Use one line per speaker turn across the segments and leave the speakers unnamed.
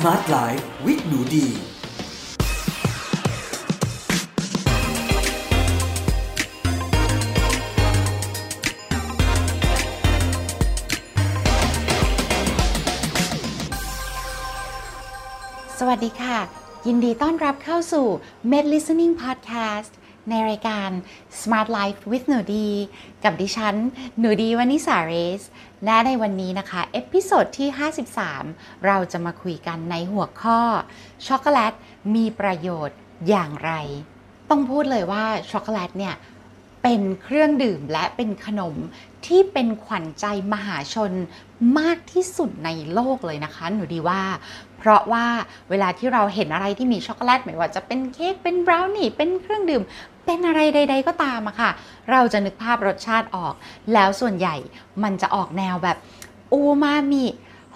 Smart Life with หนูดี
สวัสดีค่ะ ยินดีต้อนรับเข้าสู่ Med Listening Podcast ในรายการ Smart Life with หนูดี กับดิฉัน หนูดีวันนิสาเรส และในวันนี้นะคะ episode ที่ 53 เราจะมาคุยกันในหัวข้อ ช็อกโกแลตมีประโยชน์อย่างไร ต้องพูดเลยว่าช็อกโกแลตเนี่ยเป็นเครื่องดื่มและเป็นขนมที่เป็นขวัญใจมหาชนมากที่สุดในโลกเลยนะคะ หนูดีว่า เพราะว่าเวลาที่เราเห็นอะไรที่มีช็อกโกแลตไม่ว่าจะเป็นเค้กเป็นบราวนี่เป็นเครื่องดื่ม เป็นอะไรใด ๆ ก็ตามอะค่ะ เราจะนึกภาพรสชาติออก แล้วส่วนใหญ่มันจะออกแนวแบบอูมามิ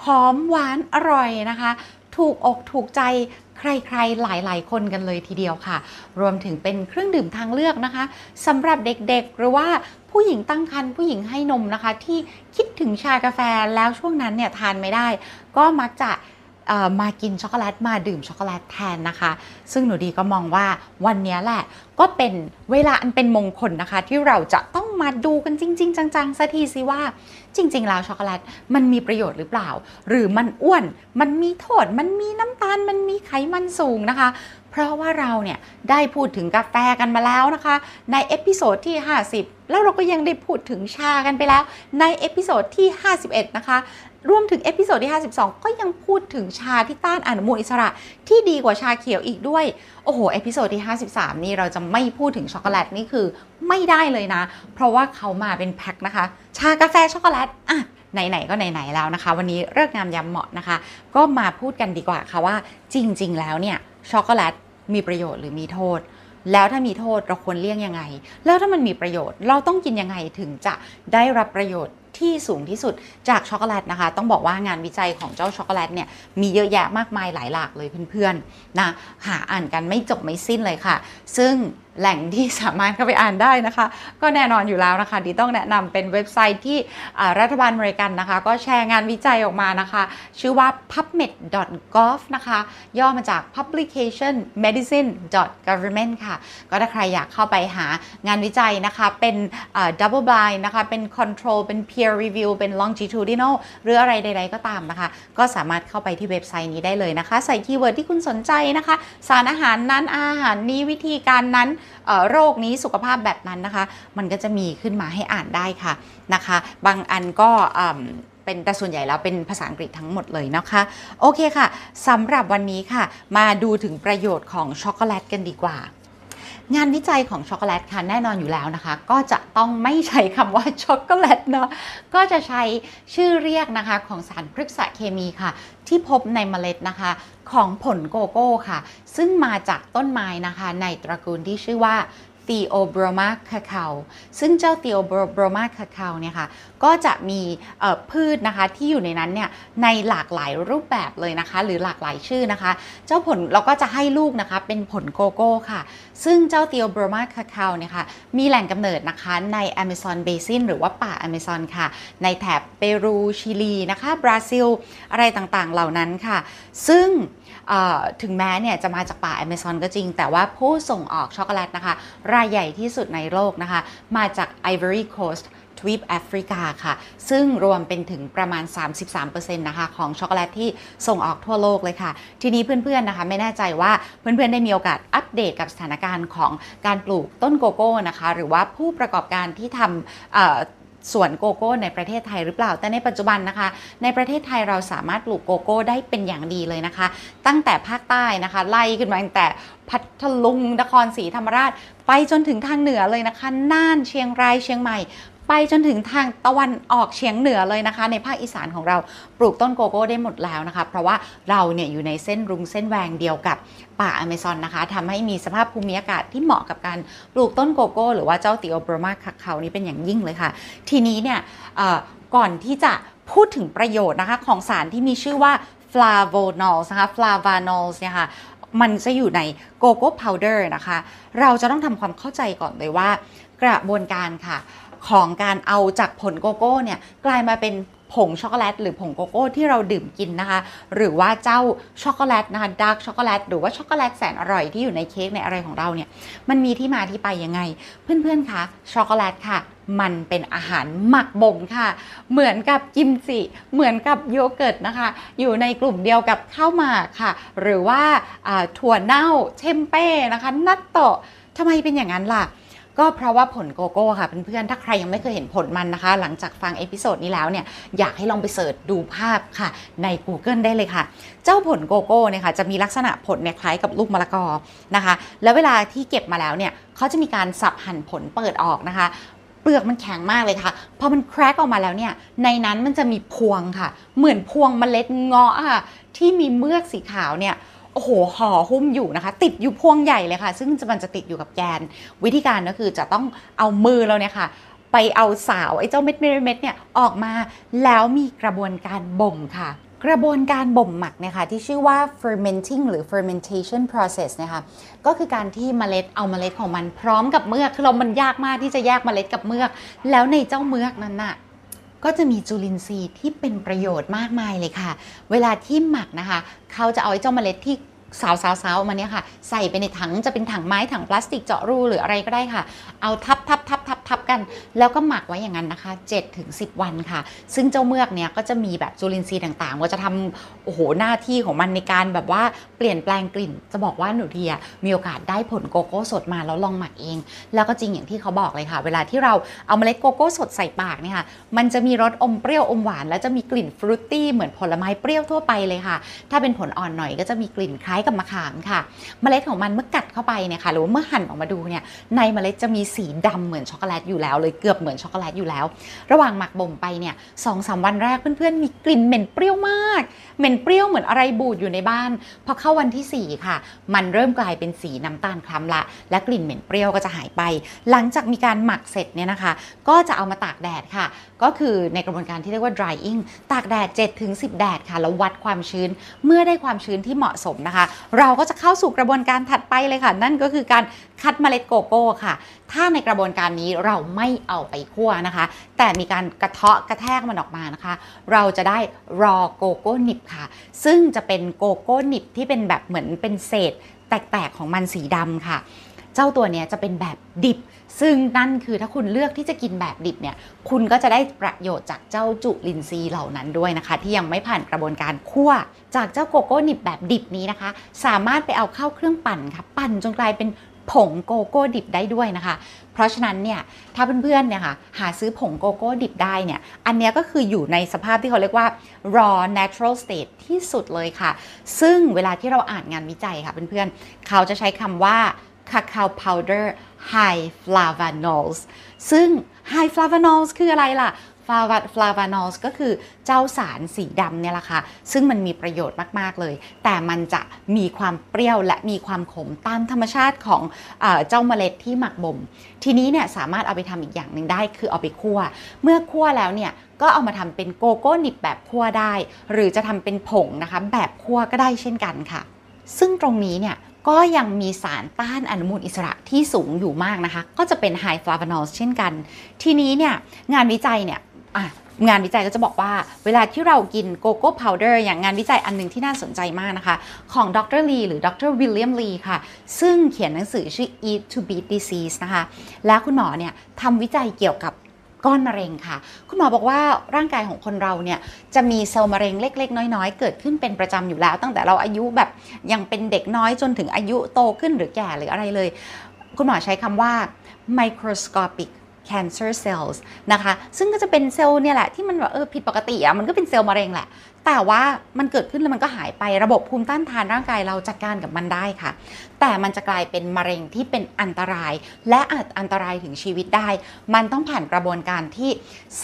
หอมหวานอร่อยนะคะ ถูกอกถูกใจใครๆ หลายๆ คนกันเลยทีเดียวค่ะ รวมถึงเป็นเครื่องดื่มทางเลือกนะคะสำหรับเด็กๆ หรือว่าผู้หญิงตั้งครรภ์ผู้หญิงให้นมนะคะ ที่คิดถึงชากาแฟแล้วช่วงนั้นเนี่ยทานไม่ได้ ก็มักจะ มากินช็อกโกแลตมาดื่มช็อกโกแลตแทนนะคะ ซึ่งหนูดีก็มองว่าวันนี้แหละ ก็เป็นเวลาอันเป็นมงคลนะคะ ที่เราจะต้องมาดูกันจริง ๆ จังๆสักทีสิว่า จริง ๆ แล้วช็อกโกแลตมันมีประโยชน์หรือเปล่า หรือมันอ้วน มันมีโทษ มันมีน้ำตาล มันมีไขมันสูงนะคะเพราะว่าเราเนี่ยได้พูดถึงกาแฟกันมาแล้วนะคะ ใน episode ที่ 50 แล้วเราก็ยังได้พูดถึงชากันไปแล้ว ใน episode ที่ 51 นะคะ รวมถึง episode ที่ 52 ก็ยังพูดถึงชาที่ต้านอนุมูลอิสระที่ดีกว่าชาเขียวอีกด้วย โอ้โห episode ที่ 53 นี่เราจะไม่พูดถึงช็อกโกแลตนี่คือไม่ได้เลยนะ เพราะว่าเขามาเป็นแพ็คนะคะ ชากาแฟช็อกโกแลตอะไหนๆก็ไหนๆแล้วนะคะ วันนี้ฤกษ์งามยามเหมาะนะคะ ก็มาพูดกันดีกว่าค่ะว่าจริง ๆ แล้วเนี่ยช็อกโกแลตมีประโยชน์หรือมีโทษแล้วถ้ามีโทษเราควรเลี่ยงยังไง แล้วถ้ามันมีประโยชน์เราต้องกินยังไงถึงจะได้รับประโยชน์ ที่สูงที่สุดจากช็อกโกแลตนะคะ ต้องบอกว่างานวิจัยของเจ้าช็อกโกแลตเนี่ยมีเยอะแยะมากมายหลายหลากเลยเพื่อนๆนะหาอ่านกันไม่จบไม่สิ้นเลยค่ะ ซึ่ง แหล่งที่สามารถเข้าไปอ่านได้นะคะ ก็แน่นอนอยู่แล้วนะคะ ดีต้องแนะนำเป็นเว็บไซต์ที่รัฐบาลอเมริกันนะคะ ก็แชร์งานวิจัยออกมานะคะ ชื่อว่า pubmed.gov นะคะ ย่อมาจาก publication medicine government ค่ะ ก็ถ้าใครอยากเข้าไปหางานวิจัยนะคะ เป็น double blind นะคะ เป็น control เป็น peer review เป็น longitudinal หรืออะไรใด ๆ ก็ตามนะคะ ก็สามารถเข้าไปที่เว็บไซต์นี้ได้เลยนะคะ ใส่ keyword ที่คุณสนใจนะคะ สารอาหารนั้นอาหารนี้วิธีการนั้นโรคนี้สุขภาพแบบนั้นนะคะ มันก็จะมีขึ้นมาให้อ่านได้ค่ะนะคะ บางอันก็เป็นแต่ส่วนใหญ่แล้วเป็นภาษาอังกฤษทั้งหมดเลยนะคะ โอเคค่ะสำหรับวันนี้ค่ะ มาดูถึงประโยชน์ของช็อกโกแลตกันดีกว่า งานวิจัยของช็อกโกแลตค่ะแน่นอนอยู่แล้วนะคะ ก็จะต้องไม่ใช้คำว่าช็อกโกแลตเนาะก็จะใช้ชื่อเรียกนะคะของสารพฤกษเคมีค่ะ ที่พบในเมล็ดนะคะของผลโกโก้ค่ะ ซึ่งมาจากต้นไม้นะคะในตระกูลที่ชื่อว่า Theobroma cacao ซึ่งเจ้า Theobroma cacao เนี่ยค่ะก็จะมีพืชนะคะที่อยู่ในนั้นเนี่ยในหลากหลายรูปแบบเลยนะคะ หรือหลากหลายชื่อนะคะ เจ้าผลเราก็จะให้ลูกนะคะเป็นผลโกโก้ค่ะ ซึ่งเจ้า Theobroma cacao เนี่ยค่ะมีแหล่งกำเนิดนะคะใน Amazon Basin หรือว่าป่า Amazon ค่ะ ในแถบเปรูชิลีนะคะบราซิล อะไรต่างๆเหล่านั้นค่ะ ซึ่ง ถึงแม้เนี่ยจะมาจากป่า Amazon ก็จริง แต่ว่าผู้ส่งออกช็อกโกแลตนะคะ รายใหญ่ที่สุดในโลกนะคะ มาจาก Ivory Coast ทวีปแอฟริกาค่ะ ซึ่งรวมเป็นถึงประมาณ 33%นะคะของช็อกโกแลตที่ส่งออกทั่วโลกเลยค่ะ ทีนี้เพื่อนๆนะคะ ไม่แน่ใจว่าเพื่อนๆได้มีโอกาสอัปเดตกับสถานการณ์ของการปลูกต้นโกโก้นะคะ หรือว่าผู้ประกอบการที่ทำ สวนโกโก้ในประเทศไทยหรือเปล่า แต่ในปัจจุบันนะคะ ในประเทศไทยเราสามารถปลูกโกโก้ได้เป็นอย่างดีเลยนะคะ ตั้งแต่ภาคใต้นะคะ ไล่ขึ้นมาตั้งแต่พัทลุงนครศรีธรรมราช ไปจนถึงทางเหนือเลยนะคะ น่านเชียงรายเชียงใหม่ ไปจนถึงทางตะวันออกเฉียงเหนือเลยนะคะ ในภาคอีสานของเราปลูกต้นโกโก้ได้หมดแล้วนะคะ เพราะว่าเราเนี่ยอยู่ในเส้นรุ้งเส้นแวงเดียวกับป่าอเมซอนนะคะทำให้มีสภาพภูมิอากาศที่เหมาะกับการปลูกต้นโกโก้ หรือว่าเจ้า Theobroma cacao นี้เป็นอย่างยิ่งเลยค่ะ ทีนี้เนี่ยก่อนที่จะพูดถึงประโยชน์นะคะของสารที่มีชื่อว่า flavonols นะคะ flavonols เนี่ยค่ะมันจะอยู่ในโกโก้ powder นะคะ เราจะต้องทำความเข้าใจก่อนเลยว่ากระบวนการค่ะ ของการเอาจากผลโกโก้เนี่ยกลายมาเป็นผงช็อกโกแลตหรือผงโกโก้ที่เราดื่มกินนะคะ หรือว่าเจ้าช็อกโกแลตนะคะดาร์กช็อกโกแลตหรือว่าช็อกโกแลตแสนอร่อยที่อยู่ในเค้กในอะไรของเราเนี่ยมันมีที่มาที่ไปยังไง เพื่อนๆคะช็อกโกแลตค่ะ มันเป็นอาหารหมักบ่มค่ะ เหมือนกับกิมจิเหมือนกับโยเกิร์ตนะคะ อยู่ในกลุ่มเดียวกับข้าวหมากค่ะ หรือว่าถั่วเน่าเทมเป้นะคะ นัตโตะทำไมเป็นอย่างนั้นล่ะ ก็เพราะว่าผลโกโก้ค่ะเพื่อนๆถ้าใครยังไม่เคยเห็นผลมันนะคะ หลังจากฟัง episode นี้แล้วเนี่ยอยากให้ลองไป search ดูภาพค่ะใน Google ได้เลยค่ะ เจ้าผลโกโก้เนี่ยค่ะจะมีลักษณะผลเนี่ยคล้ายกับลูกมะละกอนะคะ แล้วเวลาที่เก็บมาแล้วเนี่ยเขาจะมีการสับหั่นผลเปิดออกนะคะเปลือกมันแข็งมากเลยค่ะ พอมัน crack ออกมาแล้วเนี่ย ในนั้นมันจะมีพวงค่ะ เหมือนพวงเมล็ดเงาะค่ะ ที่มีเมือกสีขาวเนี่ย โอ้โหห่อหุ้มอยู่นะคะ ติดอยู่พวงใหญ่เลยค่ะ ซึ่งมันจะติดอยู่กับแกน วิธีการก็คือจะต้องเอามือเราเนี่ยค่ะไปเอาสาวไอ้เจ้าเม็ดเม็ดเม็ดเนี่ยออกมาแล้วมีกระบวนการบ่มค่ะ กระบวนการบ่มหมักเนี่ยค่ะที่ชื่อว่า fermenting หรือ fermentation process นะคะก็คือการที่เมล็ดเอาเมล็ดของมันพร้อมกับเมือกคือเรามันยากมากที่จะแยกเมล็ดกับเมือก แล้วในเจ้าเมือกนั้นน่ะ ก็จะมีจุลินทรีย์ที่เป็นประโยชน์มากมายเลยค่ะ เวลาที่หมักนะคะ เขาจะเอาไอ้เจ้าเมล็ดที่สาวๆๆมาเนี่ยค่ะ ใส่ไปในถังจะเป็นถังไม้ถังพลาสติกเจาะรูหรืออะไรก็ได้ค่ะ เอาทับทับทับทับ ทับกัน แล้วก็หมักไว้อย่างนั้นนะคะ7ถึง10 วันค่ะ ซึ่งเจ้าเมือกเนี่ยก็จะมีแบบจุลินทรีย์ต่างๆ ว่าจะทำโอ้โหหน้าที่ของมันในการแบบว่าเปลี่ยนแปลงกลิ่น จะบอกว่าหนูเทียมีโอกาสได้ผลโกโก้สดมาแล้วลองหมักเอง แล้วก็จริงอย่างที่เขาบอกเลยค่ะ เวลาที่เราเอาเมล็ดโกโก้สดใส่ปากเนี่ยค่ะมันจะมีรสอมเปรี้ยวอมหวาน แล้วจะมีกลิ่น fruity เหมือนผลไม้เปรี้ยวทั่วไปเลยค่ะ ถ้าเป็นผลอ่อนหน่อยก็จะมีกลิ่นคล้ายกับมะขามค่ะ เมล็ดของมันเมื่อกัดเข้าไปเนี่ยค่ะหรือว่าเมื่อหั่นออกมาดูเนี่ยในเมล็ดจะมีสีดำเหมือนช็อกโกแลตอยู่แล้วเลยเกือบเหมือนช็อกโกแลตอยู่แล้ว ระหว่างหมักบ่มไปเนี่ยสองสามวันแรกเพื่อนๆมีกลิ่นเหม็นเปรี้ยวมาก เหม็นเปรี้ยวเหมือนอะไรบูดอยู่ในบ้าน พอเข้าวันที่ 4 ค่ะ มันเริ่มกลายเป็นสีน้ำตาลคล้ำละ และกลิ่นเหม็นเปรี้ยวก็จะหายไป หลังจากมีการหมักเสร็จเนี่ยนะคะ ก็จะเอามาตากแดดค่ะ ก็คือในกระบวนการที่เรียกว่า drying ตากแดด 7-10 แดดค่ะ แล้ววัดความชื้น เมื่อได้ความชื้นที่เหมาะสมนะคะ เราก็จะเข้าสู่กระบวนการถัดไปเลยค่ะ นั่นก็คือการคัดเมล็ดโกโก้ค่ะ ถ้าในกระบวนการนี้เราไม่เอาไปคั่วนะคะ แต่มีการกระเทาะกระแทกมันออกมานะคะ เราจะได้raw โกโก้ nib ค่ะ ซึ่งจะเป็นโกโก้ nib ที่เป็นแบบเหมือนเป็นเศษแตกๆของมันสีดำค่ะ เจ้าตัวเนี้ยจะเป็นแบบดิบ ซึ่งนั่นคือถ้าคุณเลือกที่จะกินแบบดิบเนี่ยคุณก็จะได้ประโยชน์จากเจ้าจุลินทรีย์เหล่านั้นด้วยนะคะ ที่ยังไม่ผ่านกระบวนการคั่ว จากเจ้าโกโก้ดิบแบบดิบนี้นะคะ สามารถไปเอาเข้าเครื่องปั่นค่ะปั่นจนกลายเป็นผงโกโก้ดิบได้ด้วยนะคะ เพราะฉะนั้นเนี่ยถ้าเพื่อนๆเนี่ยค่ะหาซื้อผงโกโก้ดิบได้เนี่ยอันนี้ก็คืออยู่ในสภาพที่เขาเรียกว่า raw natural state ที่สุดเลยค่ะ ซึ่งเวลาที่เราอ่านงานวิจัยค่ะเพื่อนๆเขาจะใช้คำว่า cacao powder high flavanols ซึ่ง high flavanols คืออะไรล่ะ flava- flavanols ก็คือเจ้าสารสีดำเนี่ยแหละค่ะ ซึ่งมันมีประโยชน์มาก ๆ เลย แต่มันจะมีความเปรี้ยวและมีความขมตามธรรมชาติของเออเจ้าเมล็ดที่หมักบ่ม ทีนี้เนี่ยสามารถเอาไปทำอีกอย่างหนึ่งได้คือเอาไปคั่ว เมื่อคั่วแล้วเนี่ยก็เอามาทำเป็นโกโก้ nib แบบคั่วได้ หรือจะทำเป็นผงนะคะแบบคั่วก็ได้เช่นกันค่ะ ซึ่งตรงนี้เนี่ย ก็ยังมีสารต้านอนุมูลอิสระที่สูงอยู่มากนะคะ ก็จะเป็นไฮฟลา v านอลเช่นกัน ทีนี้เนี่ยงานวิจัยเนี่ยงานวิจัยก็จะบอกว่าเวลาที่เรากินโกโก้ powder อย่างงานวิจัยอันหนึ่งที่น่าสนใจมากนะคะ ของดรลีหรือดรวิลเลียมลีค่ะ ซึ่งเขียนหนังสือชื่อ Eat to Beat Disease นะคะ และคุณหมอเนี่ยทำวิจัยเกี่ยวกับ ก้อนมะเร็งค่ะ คุณหมอบอกว่าร่างกายของคนเราเนี่ยจะมีเซลล์มะเร็งเล็ก ๆ น้อย ๆ เกิดขึ้นเป็นประจำอยู่แล้ว ตั้งแต่เราอายุแบบยังเป็นเด็กน้อยจนถึงอายุโตขึ้นหรือแก่หรืออะไรเลย คุณหมอใช้คำว่า microscopic cancer cells นะคะ ซึ่งก็จะเป็นเซลล์เนี่ยแหละที่มันแบบเออผิดปกติอะมันก็เป็นเซลล์มะเร็งแหละ แต่ว่ามันเกิดขึ้นแล้วมันก็หายไประบบภูมิต้านทานร่างกายเราจัดการกับมันได้ค่ะ แต่มันจะกลายเป็นมะเร็งที่เป็นอันตราย และอาจอันตรายถึงชีวิตได้ มันต้องผ่านกระบวนการที่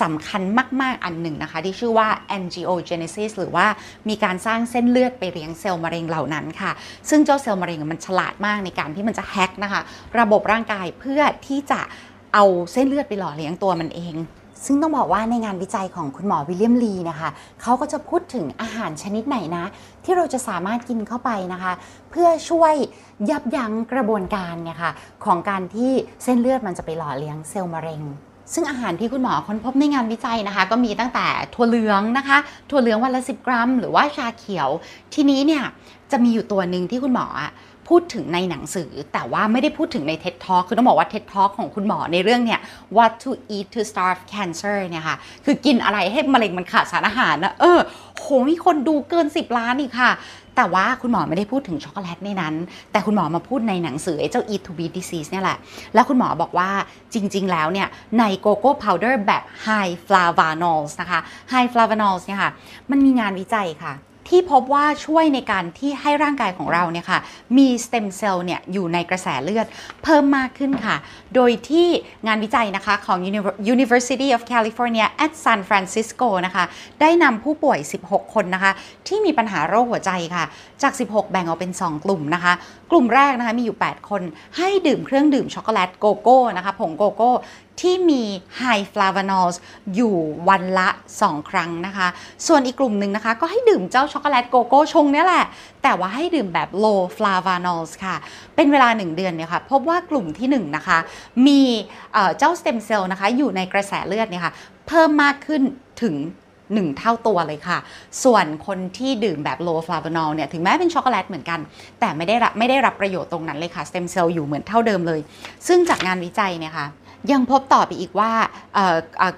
สำคัญมาก ๆ อันหนึ่งนะคะ ที่ชื่อว่า angiogenesis หรือว่ามีการสร้างเส้นเลือดไปเลี้ยงเซลล์มะเร็งเหล่านั้นค่ะ ซึ่งเจ้าเซลล์มะเร็งมันฉลาดมากในการที่มันจะแฮกนะคะ ระบบร่างกายเพื่อที่จะเอาเส้นเลือดไปหล่อเลี้ยงตัวมันเอง ซึ่งต้องบอกว่าในงานวิจัยของคุณหมอวิลเลียมลีนะคะเขาก็จะพูดถึงอาหารชนิดไหนนะ ที่เราจะสามารถกินเข้าไปนะคะ เพื่อช่วยยับยั้งกระบวนการเนี่ยค่ะของการที่เส้นเลือดมันจะไปหล่อเลี้ยงเซลล์มะเร็งซึ่งอาหารที่คุณหมอค้นพบในงานวิจัยนะคะ ก็มีตั้งแต่ถั่วเหลืองนะคะ ถั่วเหลืองวันละ 10 กรัม หรือว่าชาเขียว ทีนี้เนี่ยจะมีอยู่ตัวหนึ่งที่คุณหมออะ พูดถึงในหนังสือ แต่ว่าไม่ได้พูดถึงใน TED Talk คือต้องบอกว่า TED Talk ของคุณหมอในเรื่องเนี่ย What to eat to starve cancer เนี่ยค่ะ คือกินอะไรให้มะเร็งมันขาดสารอาหารนะเออโหมีคนดูเกิน 10 ล้านอีกค่ะ แต่ว่าคุณหมอไม่ได้พูดถึงช็อกโกแลตในนั้น แต่คุณหมอมาพูดในหนังสือไอ้เจ้า Eat to Beat Disease เนี่ยแหละ แล้วคุณหมอบอกว่าจริง ๆ แล้วเนี่ยในโกโก้ powder แบบ High Flavanols นะคะ High Flavanols เนี่ยค่ะ มันมีงานวิจัยค่ะ ที่พบว่าช่วยในการที่ให้ร่างกายของเราเนี่ยค่ะมีสเต็มเซลล์เนี่ยอยู่ในกระแสเลือดเพิ่มมากขึ้นค่ะ โดยที่งานวิจัยนะคะของ University of California at San Francisco นะคะได้นำผู้ป่วย 16 คนนะคะที่มีปัญหาโรคหัวใจค่ะ จาก 16 แบ่งออกเป็น 2 กลุ่มนะคะ กลุ่มแรกนะคะมีอยู่ 8 คน ให้ดื่มเครื่องดื่มช็อกโกแลตโกโก้นะคะผงโกโก้ที่มี High Flavanols อยู่วันละ 2 ครั้งนะคะ ส่วนอีกกลุ่มหนึ่งนะคะ ก็ให้ดื่มเจ้าช็อกโกแลตโกโก้ชงนี่แหละ แต่ว่าให้ดื่มแบบ low flavanols ค่ะ เป็นเวลา 1 เดือนเนี่ยค่ะพบว่ากลุ่มที่ 1 นะคะ มีเอ่อเจ้าสเต็มเซลล์นะคะอยู่ในกระแสเลือดเนี่ยค่ะเพิ่มมากขึ้นถึง 1 เท่าตัวเลยค่ะ ส่วนคนที่ดื่มแบบ low flavanol เนี่ยถึงแม้เป็นช็อกโกแลตเหมือนกัน แต่ไม่ได้รับไม่ได้รับประโยชน์ตรงนั้นเลยค่ะสเต็มเซลล์อยู่เหมือนเท่าเดิมเลย ซึ่งจากงานวิจัยเนี่ยค่ะยังพบต่อไปอีกว่า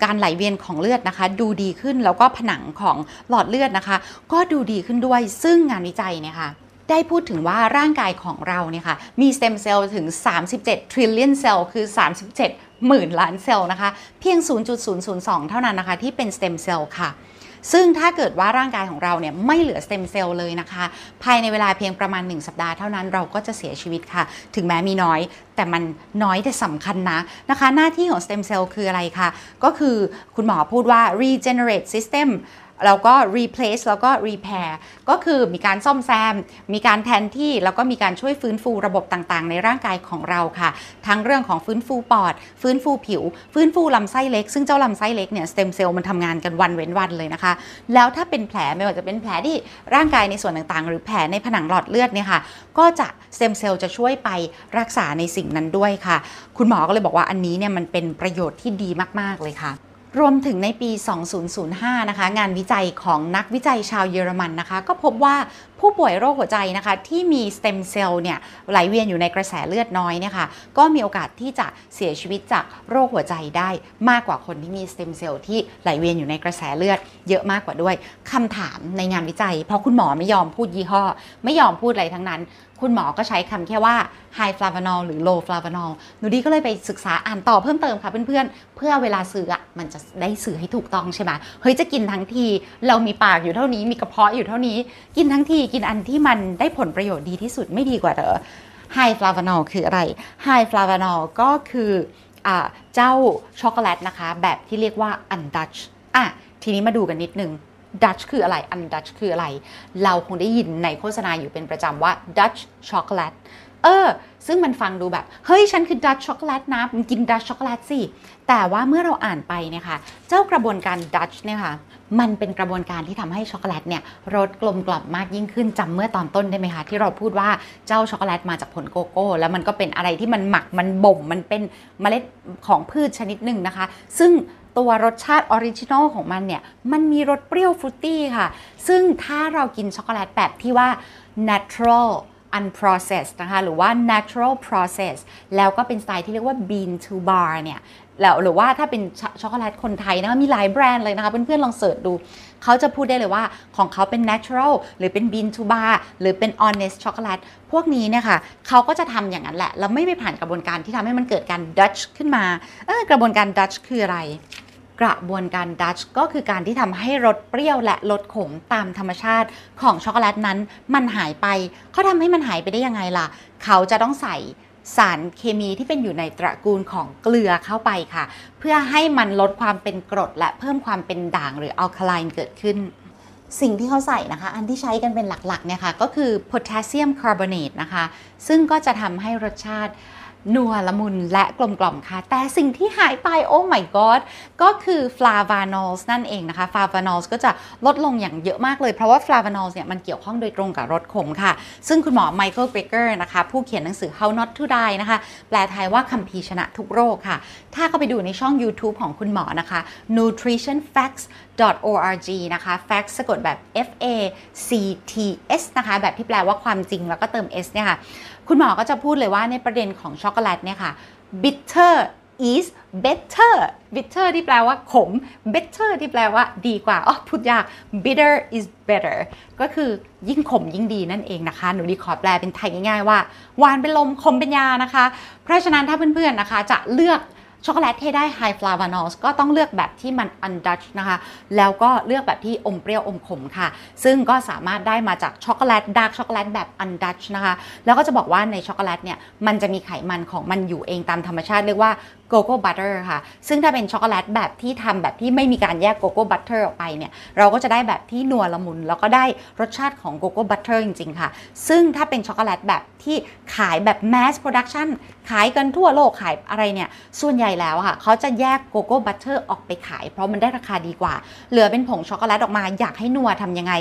การไหลเวียนของเลือดนะคะ ดูดีขึ้นแล้วก็ผนังของหลอดเลือดนะคะ ก็ดูดีขึ้นด้วยซึ่งงานวิจัยเนี่ยค่ะได้พูดถึงว่าร่างกายของเราเนี่ยค่ะมีสเต็มเซลล์ถึง 37 trillion เซลล์คือ 37 หมื่นล้านเซลล์นะคะ เพียง 0.002 เท่านั้นนะคะ ที่เป็นสเต็มเซลล์ค่ะ ซึ่งถ้าเกิดว่าร่างกายของเราเนี่ยไม่เหลือสเต็มเซลล์เลยนะคะ ภายในเวลาเพียงประมาณ 1 สัปดาห์เท่านั้นเราก็จะเสียชีวิตค่ะ ถึงแม้มีน้อย แต่มันน้อยแต่สำคัญนะนะคะ หน้าที่ของสเต็มเซลล์คืออะไรคะก็คือคุณหมอพูดว่า regenerate system แล้วก็ replace แล้วก็ repair ก็คือมีการซ่อมแซม มีการแทนที่ แล้วก็มีการช่วยฟื้นฟูระบบต่างๆ ในร่างกายของเราค่ะ ทั้งเรื่องของฟื้นฟูปอด ฟื้นฟูผิว ฟื้นฟูลำไส้เล็ก ซึ่งเจ้าลำไส้เล็กเนี่ยสเต็มเซลล์มันทำงานกันวันเว้นวันเลยนะคะ แล้วถ้าเป็นแผลไม่ว่าจะเป็นแผลที่ร่างกายในส่วนต่างๆ หรือแผลในผนังหลอดเลือดเนี่ยค่ะ ก็จะสเต็มเซลล์จะช่วยไปรักษาในสิ่งนั้นด้วยค่ะ คุณหมอก็เลยบอกว่าอันนี้เนี่ยมันเป็นประโยชน์ที่ดีมากๆเลยค่ะ รวมถึงในปี 2005 นะคะ งานวิจัยของนักวิจัยชาวเยอรมันนะคะ ก็พบว่าผู้ป่วยโรคหัวใจนะคะ ที่มีสเต็มเซลล์เนี่ยไหลเวียนอยู่ในกระแสเลือดน้อยเนี่ยค่ะก็มีโอกาสที่จะเสียชีวิตจากโรคหัวใจได้มากกว่าคนที่มีสเต็มเซลล์ที่ไหลเวียนอยู่ในกระแสเลือดเยอะมากกว่าด้วยคำถามในงานวิจัย เพราะคุณหมอไม่ยอมพูดยี่ห้อ ไม่ยอมพูดอะไรทั้งนั้น คุณหมอก็ใช้คำแค่ว่า high flavanol หรือ low flavanol หนูดีก็เลยไปศึกษาอ่านต่อเพิ่มเติมค่ะเพื่อนๆ เพื่อเวลาซื้ออะมันจะได้ซื้อให้ถูกต้องใช่ไหมเฮ้ยจะกินทั้งที เรามีปากอยู่เท่านี้มีกระเพาะอยู่เท่านี้ กินทั้งทีกินอันที่มันได้ผลประโยชน์ดีที่สุดไม่ดีกว่าเหรอ high flavanol คืออะไร high flavanol ก็คือเจ้าช็อกโกแลตนะคะ แบบที่เรียกว่า undutch อะทีนี้มาดูกันนิดนึง Dutch คืออะไร undutch คืออะไร เราคงได้ยินในโฆษณาอยู่เป็นประจำว่า Dutch chocolate เออ ซึ่งมันฟังดูแบบ เฮ้ย ฉันคือ Dutch chocolate นะมันกิน Dutch chocolate สิ แต่ว่าเมื่อเราอ่านไปเนี่ยค่ะ เจ้ากระบวนการ Dutch เนี่ยค่ะ มันเป็นกระบวนการที่ทำให้ช็อกโกแลตเนี่ยรสกลมกล่อมมากยิ่งขึ้นจำเมื่อตอนต้นได้ไหมคะ ที่เราพูดว่าเจ้าช็อกโกแลตมาจากผลโกโก้ แล้วมันก็เป็นอะไรที่มันหมักมันบ่มมันเป็นเมล็ดของพืชชนิดหนึ่งนะคะ ซึ่ง ตัวรสชาติ original ของมันเนี่ย มันมีรสเปรี้ยว fruity ค่ะ ซึ่งถ้าเรากินช็อกโกแลตแบบที่ว่า natural unprocessed นะคะ หรือว่า natural process แล้วก็เป็นสไตล์ที่เรียกว่า bean to bar เนี่ยแล้วหรือว่าถ้าเป็นช็อกโกแลตคนไทยนะคะมีหลายแบรนด์เลยนะคะ เพื่อนๆลอง search ดู เขาจะพูดได้เลยว่าของเขาเป็น natural หรือเป็น bean to bar หรือเป็น honest chocolate พวกนี้เนี่ยค่ะเขาก็จะทำอย่างนั้นแหละ แล้วไม่ไปผ่านกระบวนการที่ทำให้มันเกิดการ Dutch ขึ้นมาเออกระบวนการ Dutch คืออะไรกระบวนการดัชก็คือการที่ทำให้รสเปรี้ยวและรสขมตามธรรมชาติของช็อกโกแลตนั้น มันหายไป เขาทำให้มันหายไปได้ยังไงล่ะ เขาจะต้องใส่ สารเคมีที่เป็นอยู่ในตระกูลของเกลือเข้าไปค่ะ เพื่อให้มันลดความเป็นกรด และเพิ่มความเป็นด่างหรือ alkaline เกิดขึ้น สิ่งที่เขาใส่นะคะ อันที่ใช้กันเป็นหลักๆเนี่ยค่ะก็คือโพแทสเซียมคาร์บอเนตนะคะ ซึ่งก็จะทำให้รสชาติ นัวละมุนและกลมกล่อมค่ะ แต่สิ่งที่หายไปโอ้ my god ก็คือ flavanols นั่นเองนะคะ flavanols ก็จะลดลงอย่างเยอะมากเลย เพราะว่า flavanols เนี่ยมันเกี่ยวข้องโดยตรงกับรสขมค่ะ ซึ่งคุณหมอไมเคิลเกรเกอร์นะคะผู้เขียนหนังสือ How Not to Die นะคะ แปลไทยว่าคัมภีร์ชนะทุกโรคค่ะ ถ้าเข้าไปดูในช่อง YouTube ของคุณหมอนะคะ nutritionfacts.org นะคะ facts สะกดแบบ F A C T S นะคะ แบบที่แปลว่าความจริงแล้วก็เติม S เนี่ยค่ะ คุณหมอก็จะพูดเลยว่าในประเด็นของช็อกโกแลตเนี่ยค่ะ bitter is better bitter ที่แปลว่าขม better ที่แปลว่าดีกว่าอ๋อพูดยาก bitter is better ก็คือยิ่งขมยิ่งดีนั่นเองนะคะ หนูดีขอแปลเป็นไทยง่ายๆว่าหวานเป็นลมขมเป็นยานะคะ เพราะฉะนั้นถ้าเพื่อนๆนะคะจะเลือก ช็อกโกแลตที่ได้ high flavanol ก็ต้องเลือกแบบที่มัน undutched นะคะ แล้วก็เลือกแบบที่อมเปรี้ยวอมขมค่ะ ซึ่งก็สามารถได้มาจากช็อกโกแลตดาร์กช็อกโกแลตแบบ undutched นะคะ แล้วก็จะบอกว่าในช็อกโกแลตเนี่ยมันจะมีไขมันของมันอยู่เองตามธรรมชาติเรียกว่า cocoa butter ค่ะ ซึ่งถ้าเป็นช็อกโกแลตแบบที่ทำแบบที่ไม่มีการแยก cocoa butter ออกไปเนี่ย เราก็จะได้แบบที่นัวละมุน แล้วก็ได้รสชาติของ cocoa butter จริง ๆ ค่ะ ซึ่งถ้าเป็นช็อกโกแลตแบบที่ขายแบบ mass production ขายกันทั่วโลกขายอะไรเนี่ย ส่วนใหญ่แล้วค่ะ เขาจะแยก cocoa butter ออกไปขาย เพราะมันได้ราคาดีกว่า เหลือเป็นผงช็อกโกแลตออกมาอยากให้นัวทำยังไง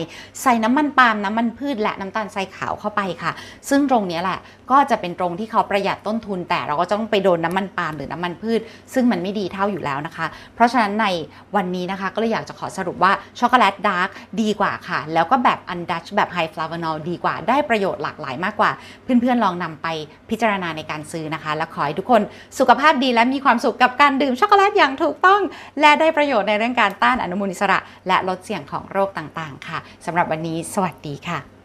ใส่น้ำมันปาล์มน้ำมันพืชและน้ำตาลทรายขาวเข้าไปค่ะ ซึ่งตรงนี้แหละก็จะเป็นตรงที่เขาประหยัดต้นทุน แต่เราก็จะต้องไปโดนน้ำมันปาล์มหรือน้ำมันพืช ซึ่งมันไม่ดีเท่าอยู่แล้วนะคะ เพราะฉะนั้นในวันนี้นะคะก็เลยอยากจะขอสรุปว่าช็อกโกแลตดาร์กดีกว่าค่ะ แล้วก็แบบ undutched แบบ high flavanol ดีกว่า ได้ประโยชน์หลากหลายมากกว่า เพื่อนๆลองนำไปพิจารณาในการซื้อนะคะ และขอให้ทุกคนสุขภาพดีและมีความสุขกับการดื่มช็อกโกแลตอย่างถูกต้อง และได้ประโยชน์ในเรื่องการต้านอนุมูลอิสระ และลดเสี่ยงของโรคต่างๆ ค่ะสำหรับวันนี้ สวัสดีค่ะ